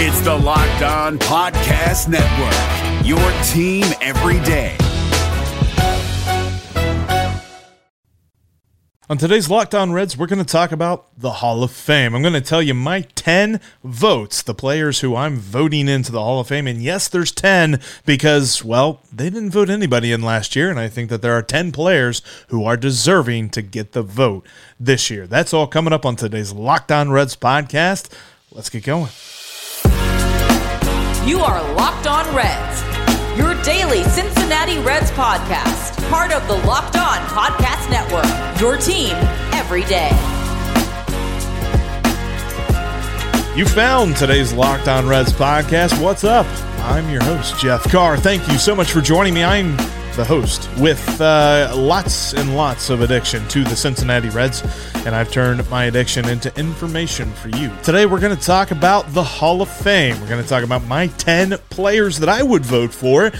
It's the Locked On Podcast Network, your team every day. On today's Locked On Reds, we're going to talk about the Hall of Fame. I'm going to tell you my 10 votes, the players who I'm voting into the Hall of Fame. And yes, there's 10 because, well, they didn't vote anybody in last year. And I think that there are 10 players who are deserving to get the vote this year. That's all coming up on today's Locked On Reds podcast. Let's get going. You are Locked On Reds, your daily Cincinnati Reds podcast, part of the Locked On Podcast Network, your team every day. You found today's Locked On Reds podcast. What's up? I'm your host, Jeff Carr. Thank you so much for joining me. I'm the host with uh, lots and lots of addiction to the Cincinnati Reds, and I've turned my addiction into information for you. Today, we're going to talk about the Hall of Fame. We're going to talk about my 10 players that I would vote for.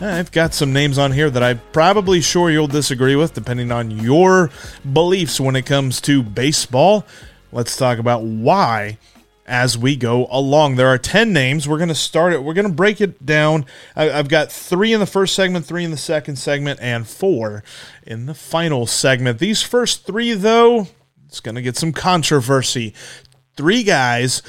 I've got some names on here that I'm probably sure you'll disagree with, depending on your beliefs when it comes to baseball. Let's talk about why as we go along. There are 10 names. We're going to start it. We're going to break it down. I, have got three in the first segment, three in the second segment, and four in the final segment. These first three, though, it's going to get some controversy. Three guys,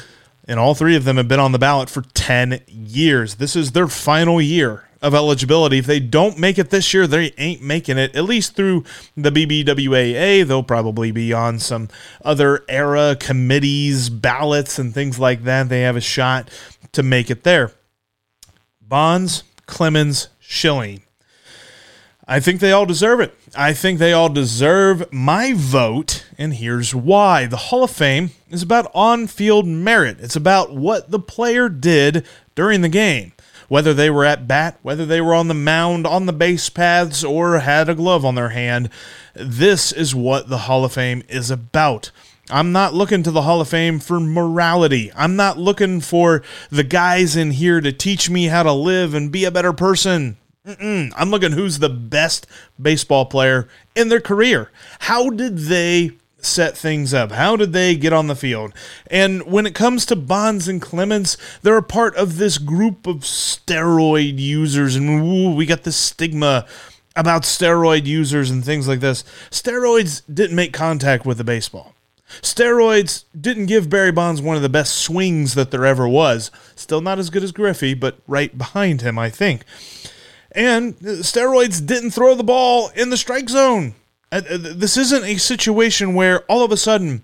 and all three of them have been on the ballot for 10 years. This is their final year of eligibility. If they don't make it this year, they ain't making it, at least through the BBWAA. They'll probably be on some other era committees, ballots, and things like that. They have a shot to make it there. Bonds, Clemens, Schilling. I think they all deserve it. I think they all deserve my vote, and here's why. The Hall of Fame is about on field merit, it's about what the player did during the game whether they were at bat, whether they were on the mound, on the base paths, or had a glove on their hand. This is what the Hall of Fame is about. I'm not looking to the Hall of Fame for morality. I'm not looking for the guys in here to teach me how to live and be a better person. Mm-mm. I'm looking who's the best baseball player in their career. How did they set things up? How did they get on the field? And when it comes to Bonds and Clemens, they're a part of this group of steroid users, and ooh, we got this stigma about steroid users and things like this. Steroids didn't make contact with the baseball. Steroids didn't give Barry Bonds one of the best swings that there ever was. Still not as good as Griffey, but right behind him, I think. And uh, steroids didn't throw the ball in the strike zone. Uh, uh, this isn't a situation where all of a sudden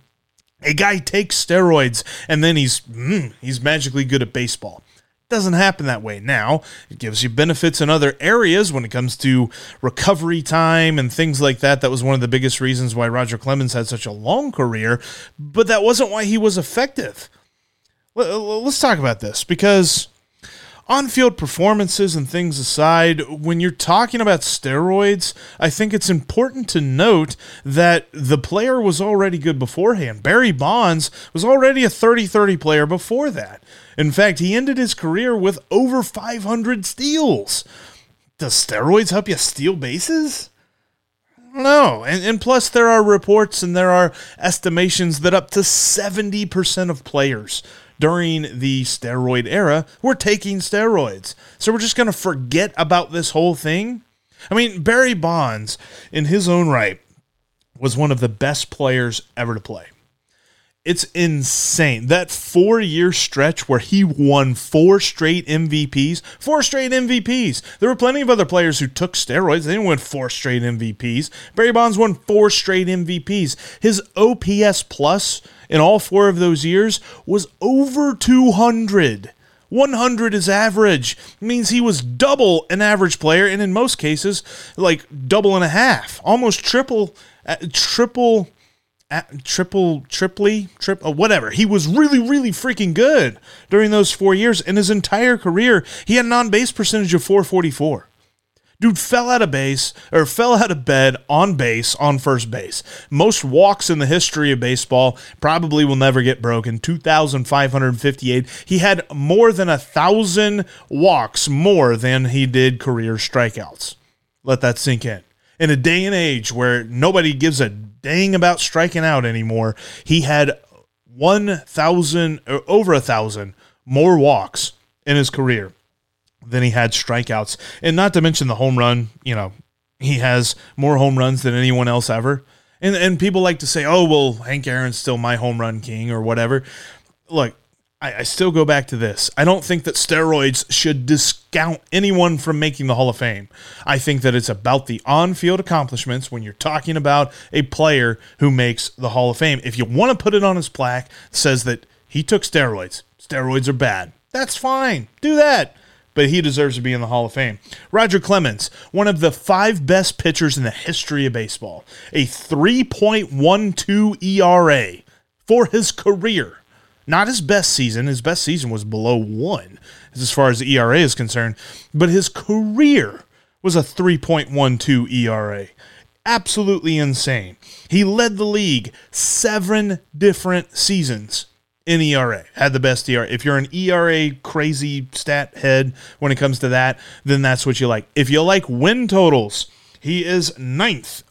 a guy takes steroids and then he's mm, he's magically good at baseball. It doesn't happen that way now. It gives you benefits in other areas when it comes to recovery time and things like that. That was one of the biggest reasons why Roger Clemens had such a long career, but that wasn't why he was effective. Let's talk about this because on field performances and things aside, when you're talking about steroids, I think it's important to note that the player was already good beforehand. Barry Bonds was already a 30 30 player before that. In fact, he ended his career with over 500 steals. Does steroids help you steal bases? No. And, and plus, there are reports and there are estimations that up to 70% of players during the steroid era were taking steroids. So we're just going to forget about this whole thing. I mean, Barry Bonds, in his own right, was one of the best players ever to play. It's insane. That four year stretch where he won four straight MVPs, four straight MVPs. There were plenty of other players who took steroids. They didn't win four straight MVPs. Barry Bonds won four straight MVPs. His OPS plus in all four of those years was over 200. 100 is average. Means he was double an average player, and in most cases, like double and a half, almost triple, uh, triple, uh, triple, triply, trip, uh, whatever. He was really, really freaking good during those four years. In his entire career, he had an on base percentage of 444. Dude fell out of base or fell out of bed on base on first base. Most walks in the history of baseball probably will never get broken. 2,558. He had more than a thousand walks more than he did career strikeouts. Let that sink in. In a day and age where nobody gives a dang about striking out anymore, he had 1,000 or over a thousand more walks in his career than he had strikeouts. And not to mention the home run, you know, he has more home runs than anyone else ever. And and people like to say, "Oh, well, Hank Aaron's still my home run king or whatever." Look, I, I still go back to this. I don't think that steroids should discount anyone from making the Hall of Fame. I think that it's about the on-field accomplishments when you're talking about a player who makes the Hall of Fame. If you want to put it on his plaque, says that he took steroids. Steroids are bad. That's fine. Do that but he deserves to be in the Hall of Fame. Roger Clemens, one of the five best pitchers in the history of baseball, a 3.12 ERA for his career. Not his best season. His best season was below one as far as the ERA is concerned, but his career was a 3.12 ERA. Absolutely insane. He led the league seven different seasons in ERA, had the best ERA. If you're an ERA crazy stat head when it comes to that, then that's what you like. If you like win totals, he is ninth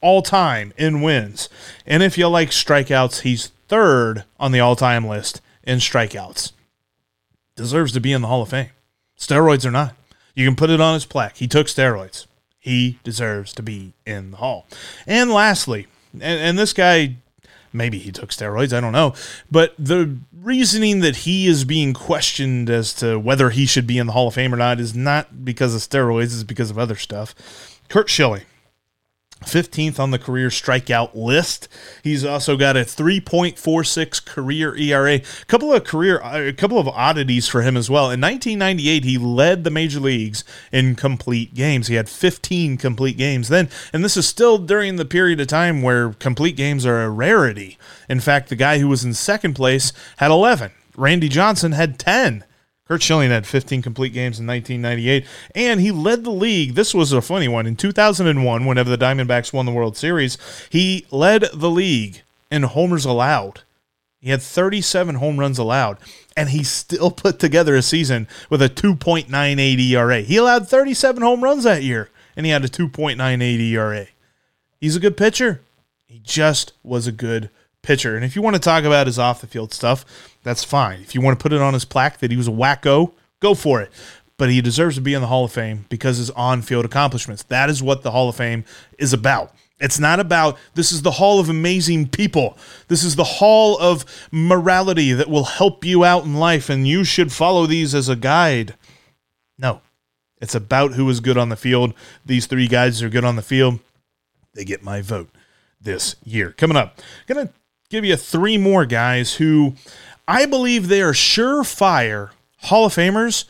all time in wins. And if you like strikeouts, he's third on the all time list in strikeouts. Deserves to be in the Hall of Fame. Steroids or not. You can put it on his plaque. He took steroids. He deserves to be in the Hall. And lastly, and, and this guy maybe he took steroids, I don't know. But the reasoning that he is being questioned as to whether he should be in the Hall of Fame or not is not because of steroids, it's because of other stuff. Curt Schilling. 15th on the career strikeout list. He's also got a 3.46 career ERA. A couple of career uh, a couple of oddities for him as well. In 1998, he led the major leagues in complete games. He had 15 complete games then, and this is still during the period of time where complete games are a rarity. In fact, the guy who was in second place had 11. Randy Johnson had 10. Curt Schilling had 15 complete games in 1998, and he led the league. This was a funny one. In 2001, whenever the Diamondbacks won the World Series, he led the league in homers allowed. He had 37 home runs allowed, and he still put together a season with a 2.98 ERA. He allowed 37 home runs that year, and he had a 2.98 ERA. He's a good pitcher. He just was a good pitcher. And if you want to talk about his off the field stuff, that's fine. If you want to put it on his plaque that he was a wacko, go for it. But he deserves to be in the Hall of Fame because his on field accomplishments. That is what the Hall of Fame is about. It's not about this is the hall of amazing people. This is the hall of morality that will help you out in life, and you should follow these as a guide. No, it's about who is good on the field. These three guys are good on the field. They get my vote this year. Coming up, gonna give you three more guys who I believe they are surefire Hall of Famers,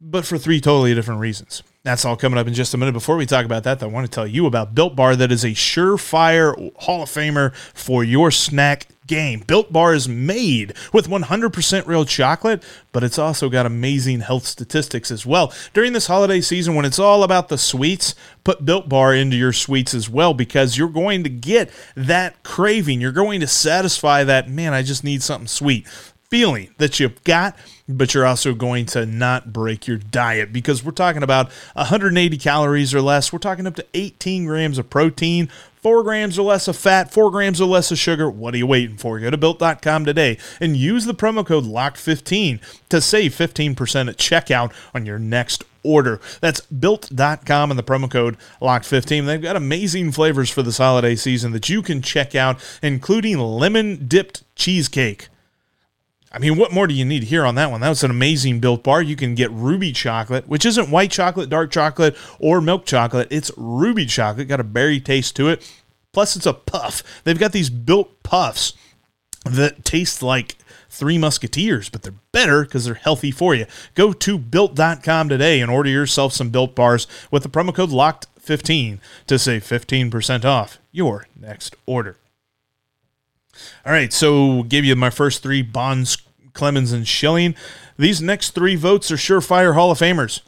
but for three totally different reasons. That's all coming up in just a minute. Before we talk about that, I want to tell you about Built Bar that is a surefire Hall of Famer for your snack game. Built Bar is made with 100% real chocolate, but it's also got amazing health statistics as well. During this holiday season, when it's all about the sweets, put Built Bar into your sweets as well because you're going to get that craving. You're going to satisfy that, man, I just need something sweet feeling that you've got, but you're also going to not break your diet because we're talking about 180 calories or less. We're talking up to 18 grams of protein, four grams or less of fat, four grams or less of sugar. What are you waiting for? Go to built.com today and use the promo code LOCKED15 to save 15% at checkout on your next order. That's built.com and the promo code LOCKED15. They've got amazing flavors for this holiday season that you can check out, including lemon dipped cheesecake I mean, what more do you need here on that one? That was an amazing built bar. You can get ruby chocolate, which isn't white chocolate, dark chocolate, or milk chocolate. It's ruby chocolate, got a berry taste to it. Plus, it's a puff. They've got these built puffs that taste like Three Musketeers, but they're better because they're healthy for you. Go to built.com today and order yourself some built bars with the promo code LOCKED15 to save 15% off your next order. All right, so give you my first three Bonds, Clemens, and Schilling. These next three votes are surefire Hall of Famers.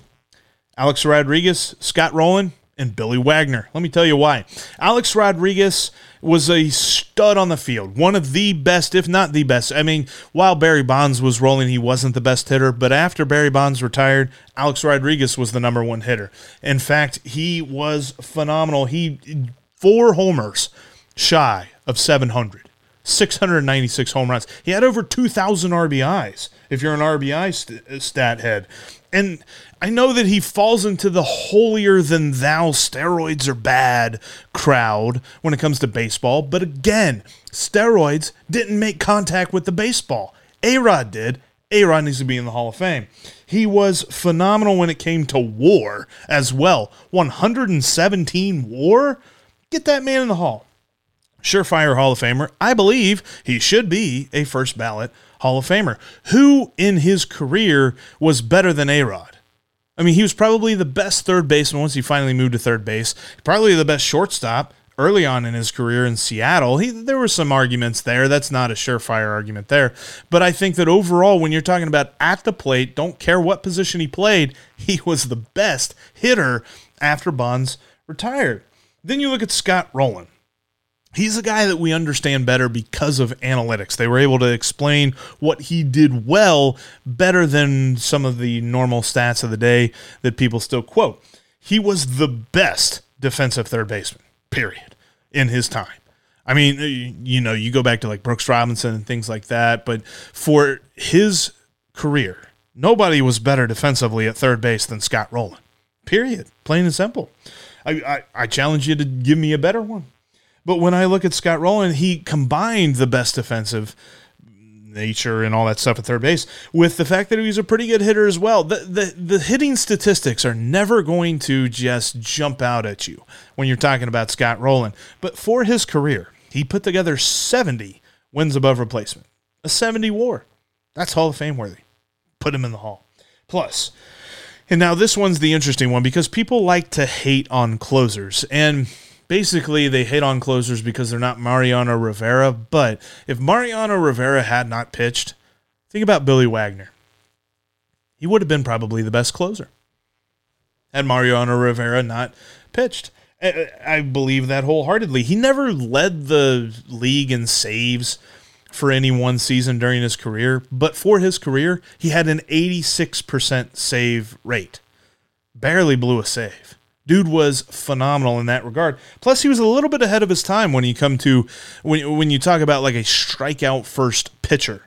Alex Rodriguez, Scott Rolen, and Billy Wagner. Let me tell you why. Alex Rodriguez was a stud on the field, one of the best, if not the best. I mean, while Barry Bonds was rolling, he wasn't the best hitter, but after Barry Bonds retired, Alex Rodriguez was the number one hitter. In fact, he was phenomenal. He four homers shy of 700. 696 home runs. He had over 2,000 RBIs, if you're an RBI st- uh, stat head. And I know that he falls into the holier than thou steroids are bad crowd when it comes to baseball. But again, steroids didn't make contact with the baseball. A Rod did. A Rod needs to be in the Hall of Fame. He was phenomenal when it came to war as well. 117 war? Get that man in the Hall. Surefire Hall of Famer. I believe he should be a first ballot Hall of Famer. Who in his career was better than A Rod? I mean, he was probably the best third baseman once he finally moved to third base, probably the best shortstop early on in his career in Seattle. He, there were some arguments there. That's not a surefire argument there. But I think that overall, when you're talking about at the plate, don't care what position he played, he was the best hitter after Bonds retired. Then you look at Scott Rolen he's a guy that we understand better because of analytics. They were able to explain what he did well better than some of the normal stats of the day that people still quote. He was the best defensive third baseman, period, in his time. I mean, uh, you know, you go back to like Brooks Robinson and things like that, but for his career, nobody was better defensively at third base than Scott Rolen. Period. Plain and simple. I, I, I challenge you to give me a better one. But when I look at Scott Rolen, he combined the best defensive nature and all that stuff at third base with the fact that he's a pretty good hitter as well. The, the the hitting statistics are never going to just jump out at you when you're talking about Scott Rolen. But for his career, he put together 70 wins above replacement. A 70 war. That's Hall of Fame worthy. Put him in the hall. Plus, and now this one's the interesting one because people like to hate on closers and basically they hate on closers because they're not Mariano Rivera. But if Mariano Rivera had not pitched, think about Billy Wagner. He would have been probably the best closer. Had Mariano Rivera not pitched. I believe that wholeheartedly. He never led the league in saves for any one season during his career, but for his career, he had an 86% save rate. Barely blew a save. Dude was phenomenal in that regard. Plus, he was a little bit ahead of his time when you come to when when you talk about like a strikeout first pitcher.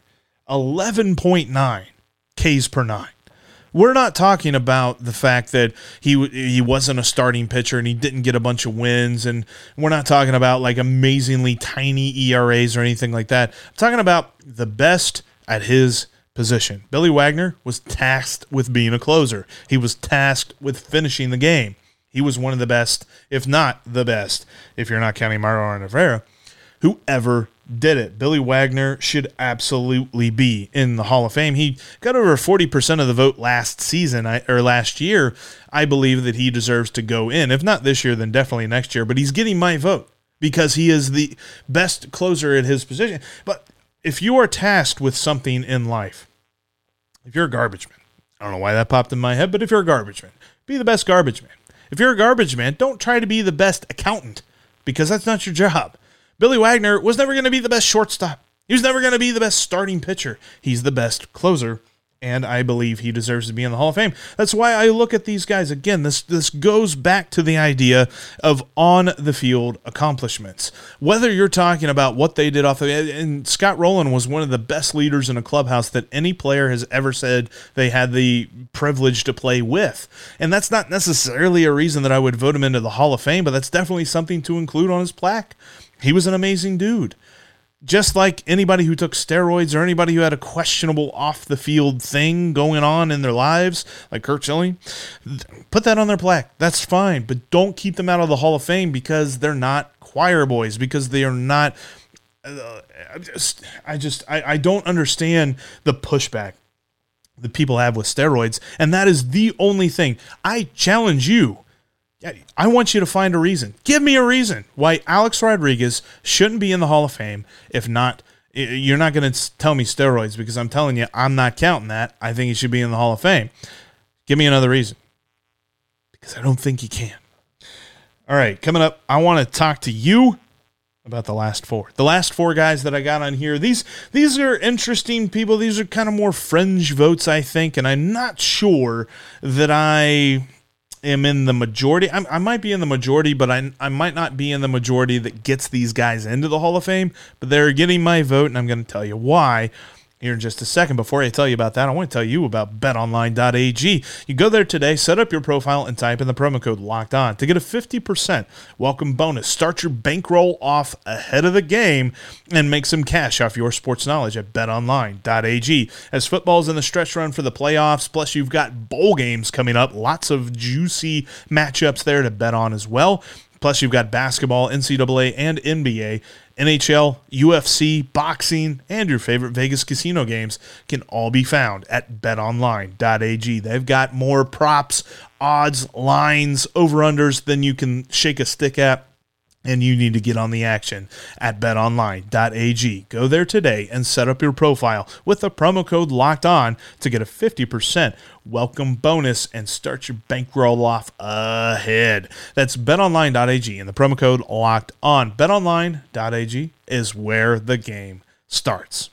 Eleven point nine Ks per nine. We're not talking about the fact that he he wasn't a starting pitcher and he didn't get a bunch of wins, and we're not talking about like amazingly tiny ERAs or anything like that. I'm talking about the best at his position. Billy Wagner was tasked with being a closer. He was tasked with finishing the game. He was one of the best, if not the best, if you're not counting Mariano Rivera, who ever did it. Billy Wagner should absolutely be in the Hall of Fame. He got over 40% of the vote last season or last year. I believe that he deserves to go in. If not this year, then definitely next year. But he's getting my vote because he is the best closer at his position. But if you are tasked with something in life, if you're a garbage man, I don't know why that popped in my head, but if you're a garbage man, be the best garbage man. If you're a garbage man, don't try to be the best accountant because that's not your job. Billy Wagner was never going to be the best shortstop. He was never going to be the best starting pitcher. He's the best closer and I believe he deserves to be in the Hall of Fame. That's why I look at these guys again. This this goes back to the idea of on the field accomplishments. Whether you're talking about what they did off the and Scott Rolen was one of the best leaders in a clubhouse that any player has ever said they had the privilege to play with. And that's not necessarily a reason that I would vote him into the Hall of Fame, but that's definitely something to include on his plaque. He was an amazing dude just like anybody who took steroids or anybody who had a questionable off the field thing going on in their lives, like Curt Schilling, put that on their plaque. That's fine, but don't keep them out of the Hall of Fame because they're not choir boys, because they are not. Uh, I just, I just, I, I don't understand the pushback that people have with steroids, and that is the only thing. I challenge you I want you to find a reason. Give me a reason why Alex Rodriguez shouldn't be in the Hall of Fame. If not, you're not going to tell me steroids because I'm telling you, I'm not counting that. I think he should be in the Hall of Fame. Give me another reason because I don't think he can. All right, coming up, I want to talk to you about the last four. The last four guys that I got on here. These these are interesting people. These are kind of more fringe votes, I think, and I'm not sure that I am in the majority. I'm, i might be in the majority, but I, I might not be in the majority that gets these guys into the Hall of Fame. But they're getting my vote, and I'm going to tell you why here in just a second. Before I tell you about that, I want to tell you about betonline.ag. You go there today, set up your profile, and type in the promo code locked on to get a 50% welcome bonus. Start your bankroll off ahead of the game and make some cash off your sports knowledge at betonline.ag. As football's in the stretch run for the playoffs, plus you've got bowl games coming up, lots of juicy matchups there to bet on as well. Plus, you've got basketball, NCAA, and NBA. NHL, UFC, boxing, and your favorite Vegas casino games can all be found at betonline.ag. They've got more props, odds, lines, over unders than you can shake a stick at and you need to get on the action at betonline.ag. Go there today and set up your profile with the promo code locked on to get a 50% welcome bonus and start your bankroll off ahead. That's betonline.ag and the promo code locked on. Betonline.ag is where the game starts.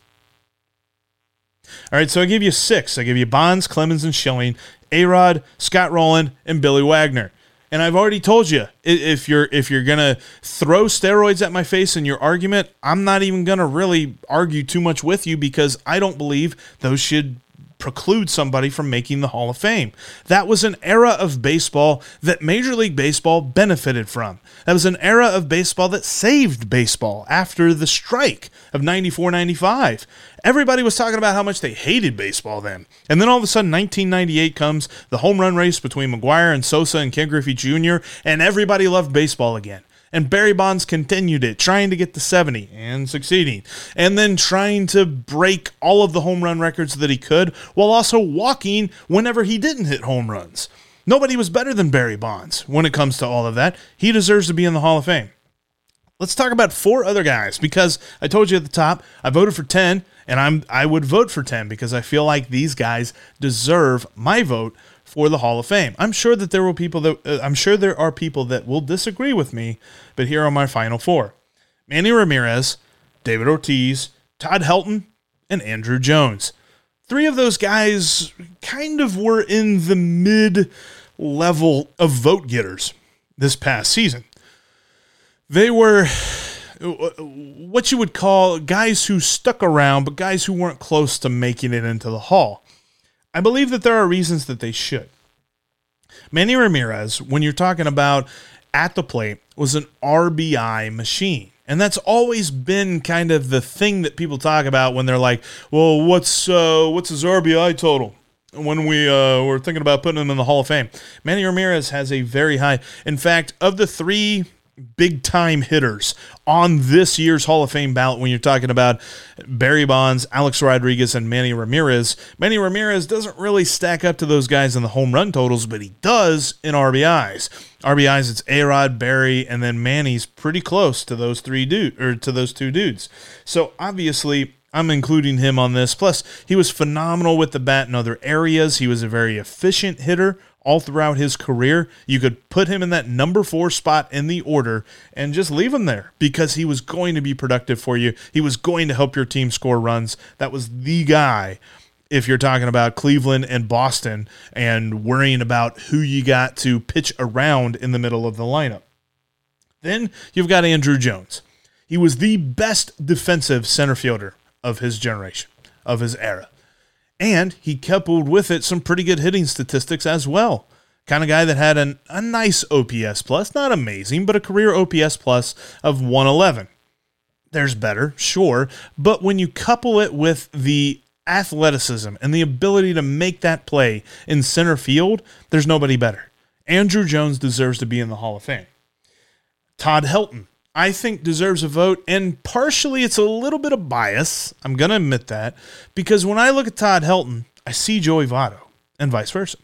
All right, so I give you six. I give you Bonds, Clemens, and Schilling, Arod, Scott Rolen, and Billy Wagner. And I've already told you if you're if you're gonna throw steroids at my face in your argument, I'm not even gonna really argue too much with you because I don't believe those should preclude somebody from making the Hall of Fame. That was an era of baseball that Major League Baseball benefited from. That was an era of baseball that saved baseball after the strike of 94 95. Everybody was talking about how much they hated baseball then. And then all of a sudden, 1998 comes, the home run race between McGwire and Sosa and Ken Griffey Jr., and everybody loved baseball again. And Barry Bonds continued it, trying to get to 70 and succeeding. And then trying to break all of the home run records that he could while also walking whenever he didn't hit home runs. Nobody was better than Barry Bonds when it comes to all of that. He deserves to be in the Hall of Fame. Let's talk about four other guys because I told you at the top, I voted for 10 and I'm I would vote for 10 because I feel like these guys deserve my vote for the Hall of Fame. I'm sure that there will people that uh, I'm sure there are people that will disagree with me, but here are my final four: Manny Ramirez, David Ortiz, Todd Helton, and Andruw Jones. Three of those guys kind of were in the mid level of vote getters this past season. They were uh, what you would call guys who stuck around, but guys who weren't close to making it into the Hall. I believe that there are reasons that they should. Manny Ramirez, when you're talking about at the plate, was an RBI machine. And that's always been kind of the thing that people talk about when they're like, "Well, what's uh, what's his RBI total?" When we uh, were thinking about putting him in the Hall of Fame, Manny Ramirez has a very high. In fact, of the three big time hitters on this year's Hall of Fame ballot when you're talking about Barry Bonds, Alex Rodriguez, and Manny Ramirez. Manny Ramirez doesn't really stack up to those guys in the home run totals, but he does in RBIs. RBIs, it's A Rod, Barry, and then Manny's pretty close to those three dude or to those two dudes. So obviously I'm including him on this. Plus, he was phenomenal with the bat in other areas. He was a very efficient hitter all throughout his career. You could put him in that number four spot in the order and just leave him there because he was going to be productive for you. He was going to help your team score runs. That was the guy if you're talking about Cleveland and Boston and worrying about who you got to pitch around in the middle of the lineup. Then you've got Andruw Jones. He was the best defensive center fielder of his generation, of his era. And he coupled with it some pretty good hitting statistics as well. Kind of guy that had an, a nice OPS plus, not amazing, but a career OPS plus of 111. There's better, sure, but when you couple it with the athleticism and the ability to make that play in center field, there's nobody better. Andruw Jones deserves to be in the Hall of Fame. Todd Helton, I think deserves a vote. And partially it's a little bit of bias. I'm going to admit that. Because when I look at Todd Helton, I see Joey Votto and vice versa.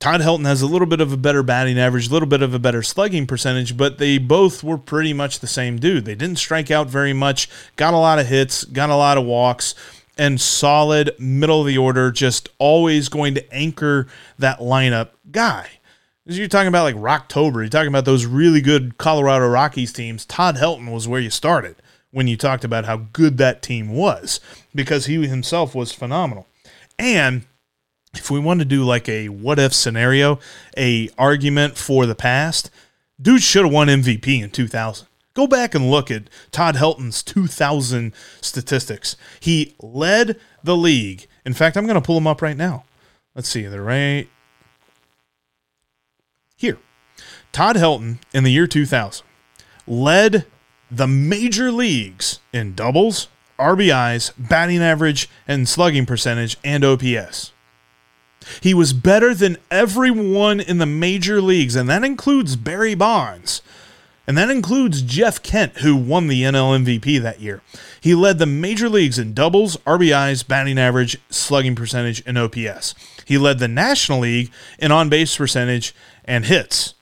Todd Helton has a little bit of a better batting average, a little bit of a better slugging percentage, but they both were pretty much the same dude. They didn't strike out very much, got a lot of hits, got a lot of walks, and solid middle of the order, just always going to anchor that lineup guy. You're talking about like Rocktober. You're talking about those really good Colorado Rockies teams. Todd Helton was where you started when you talked about how good that team was because he himself was phenomenal. And if we want to do like a what if scenario, a argument for the past, dude should have won MVP in 2000. Go back and look at Todd Helton's 2000 statistics. He led the league. In fact, I'm going to pull them up right now. Let's see, they're right here. Todd Helton in the year 2000 led the major leagues in doubles, RBIs, batting average, and slugging percentage, and OPS. He was better than everyone in the major leagues, and that includes Barry Bonds. And that includes Jeff Kent, who won the NL MVP that year. He led the major leagues in doubles, RBIs, batting average, slugging percentage, and OPS. He led the National League in on base percentage and hits,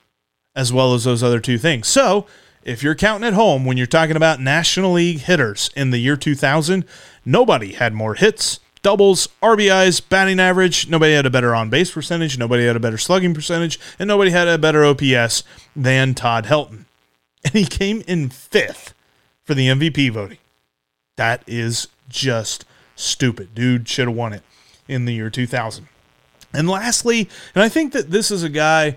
as well as those other two things. So, if you're counting at home when you're talking about National League hitters in the year 2000, nobody had more hits, doubles, RBIs, batting average. Nobody had a better on base percentage. Nobody had a better slugging percentage. And nobody had a better OPS than Todd Helton. And he came in fifth for the MVP voting. That is just stupid. Dude should have won it in the year 2000. And lastly, and I think that this is a guy,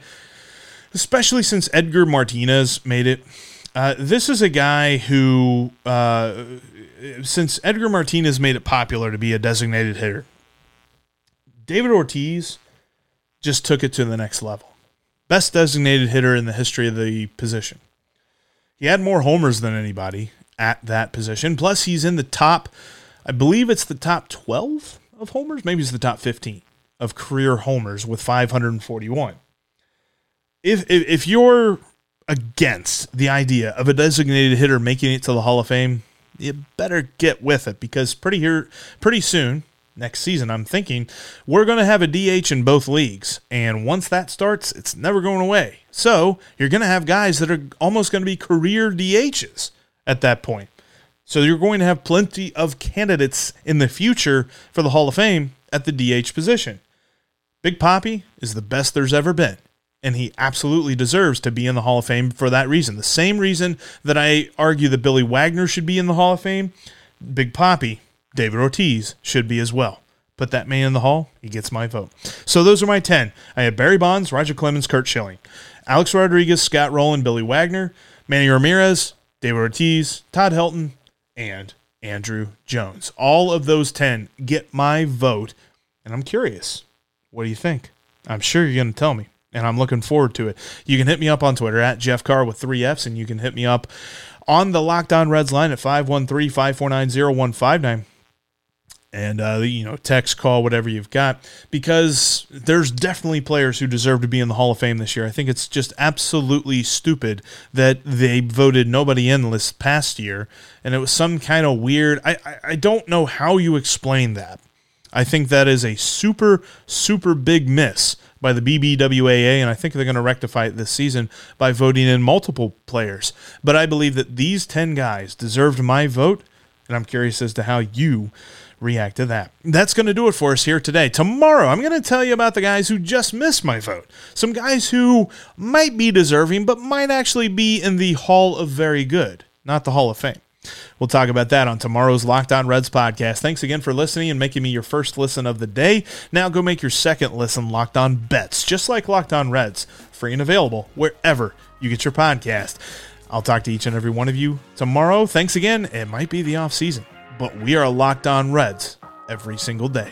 especially since Edgar Martinez made it, uh, this is a guy who, uh, since Edgar Martinez made it popular to be a designated hitter, David Ortiz just took it to the next level. Best designated hitter in the history of the position. He had more homers than anybody at that position. Plus, he's in the top, I believe it's the top 12 of homers. Maybe it's the top 15 of career homers with 541. If, if, if you're against the idea of a designated hitter making it to the Hall of Fame, you better get with it because pretty here pretty soon next season I'm thinking we're going to have a DH in both leagues and once that starts it's never going away. So, you're going to have guys that are almost going to be career DHs at that point. So you're going to have plenty of candidates in the future for the Hall of Fame at the DH position. Big Poppy is the best there's ever been and he absolutely deserves to be in the Hall of Fame for that reason. The same reason that I argue that Billy Wagner should be in the Hall of Fame, Big Poppy, David Ortiz should be as well. Put that man in the Hall, he gets my vote. So those are my 10. I have Barry Bonds, Roger Clemens, Curt Schilling, Alex Rodriguez, Scott Rolen, Billy Wagner, Manny Ramirez, David Ortiz, Todd Helton, and Andruw Jones. All of those 10 get my vote, and I'm curious. What do you think? I'm sure you're going to tell me and I'm looking forward to it. You can hit me up on Twitter at Jeff Carr with three F's, and you can hit me up on the Locked On Reds line at 513 549 0159 and uh, you know text call whatever you've got because there's definitely players who deserve to be in the hall of fame this year i think it's just absolutely stupid that they voted nobody in this past year and it was some kind of weird I, I, I don't know how you explain that i think that is a super super big miss by the BBWAA, and I think they're going to rectify it this season by voting in multiple players. But I believe that these 10 guys deserved my vote, and I'm curious as to how you react to that. That's going to do it for us here today. Tomorrow, I'm going to tell you about the guys who just missed my vote. Some guys who might be deserving, but might actually be in the Hall of Very Good, not the Hall of Fame. We'll talk about that on tomorrow's Locked On Reds podcast. Thanks again for listening and making me your first listen of the day. Now go make your second listen Locked On Bets, just like Locked On Reds, free and available wherever you get your podcast. I'll talk to each and every one of you tomorrow. Thanks again. It might be the off season, but we are Locked On Reds every single day.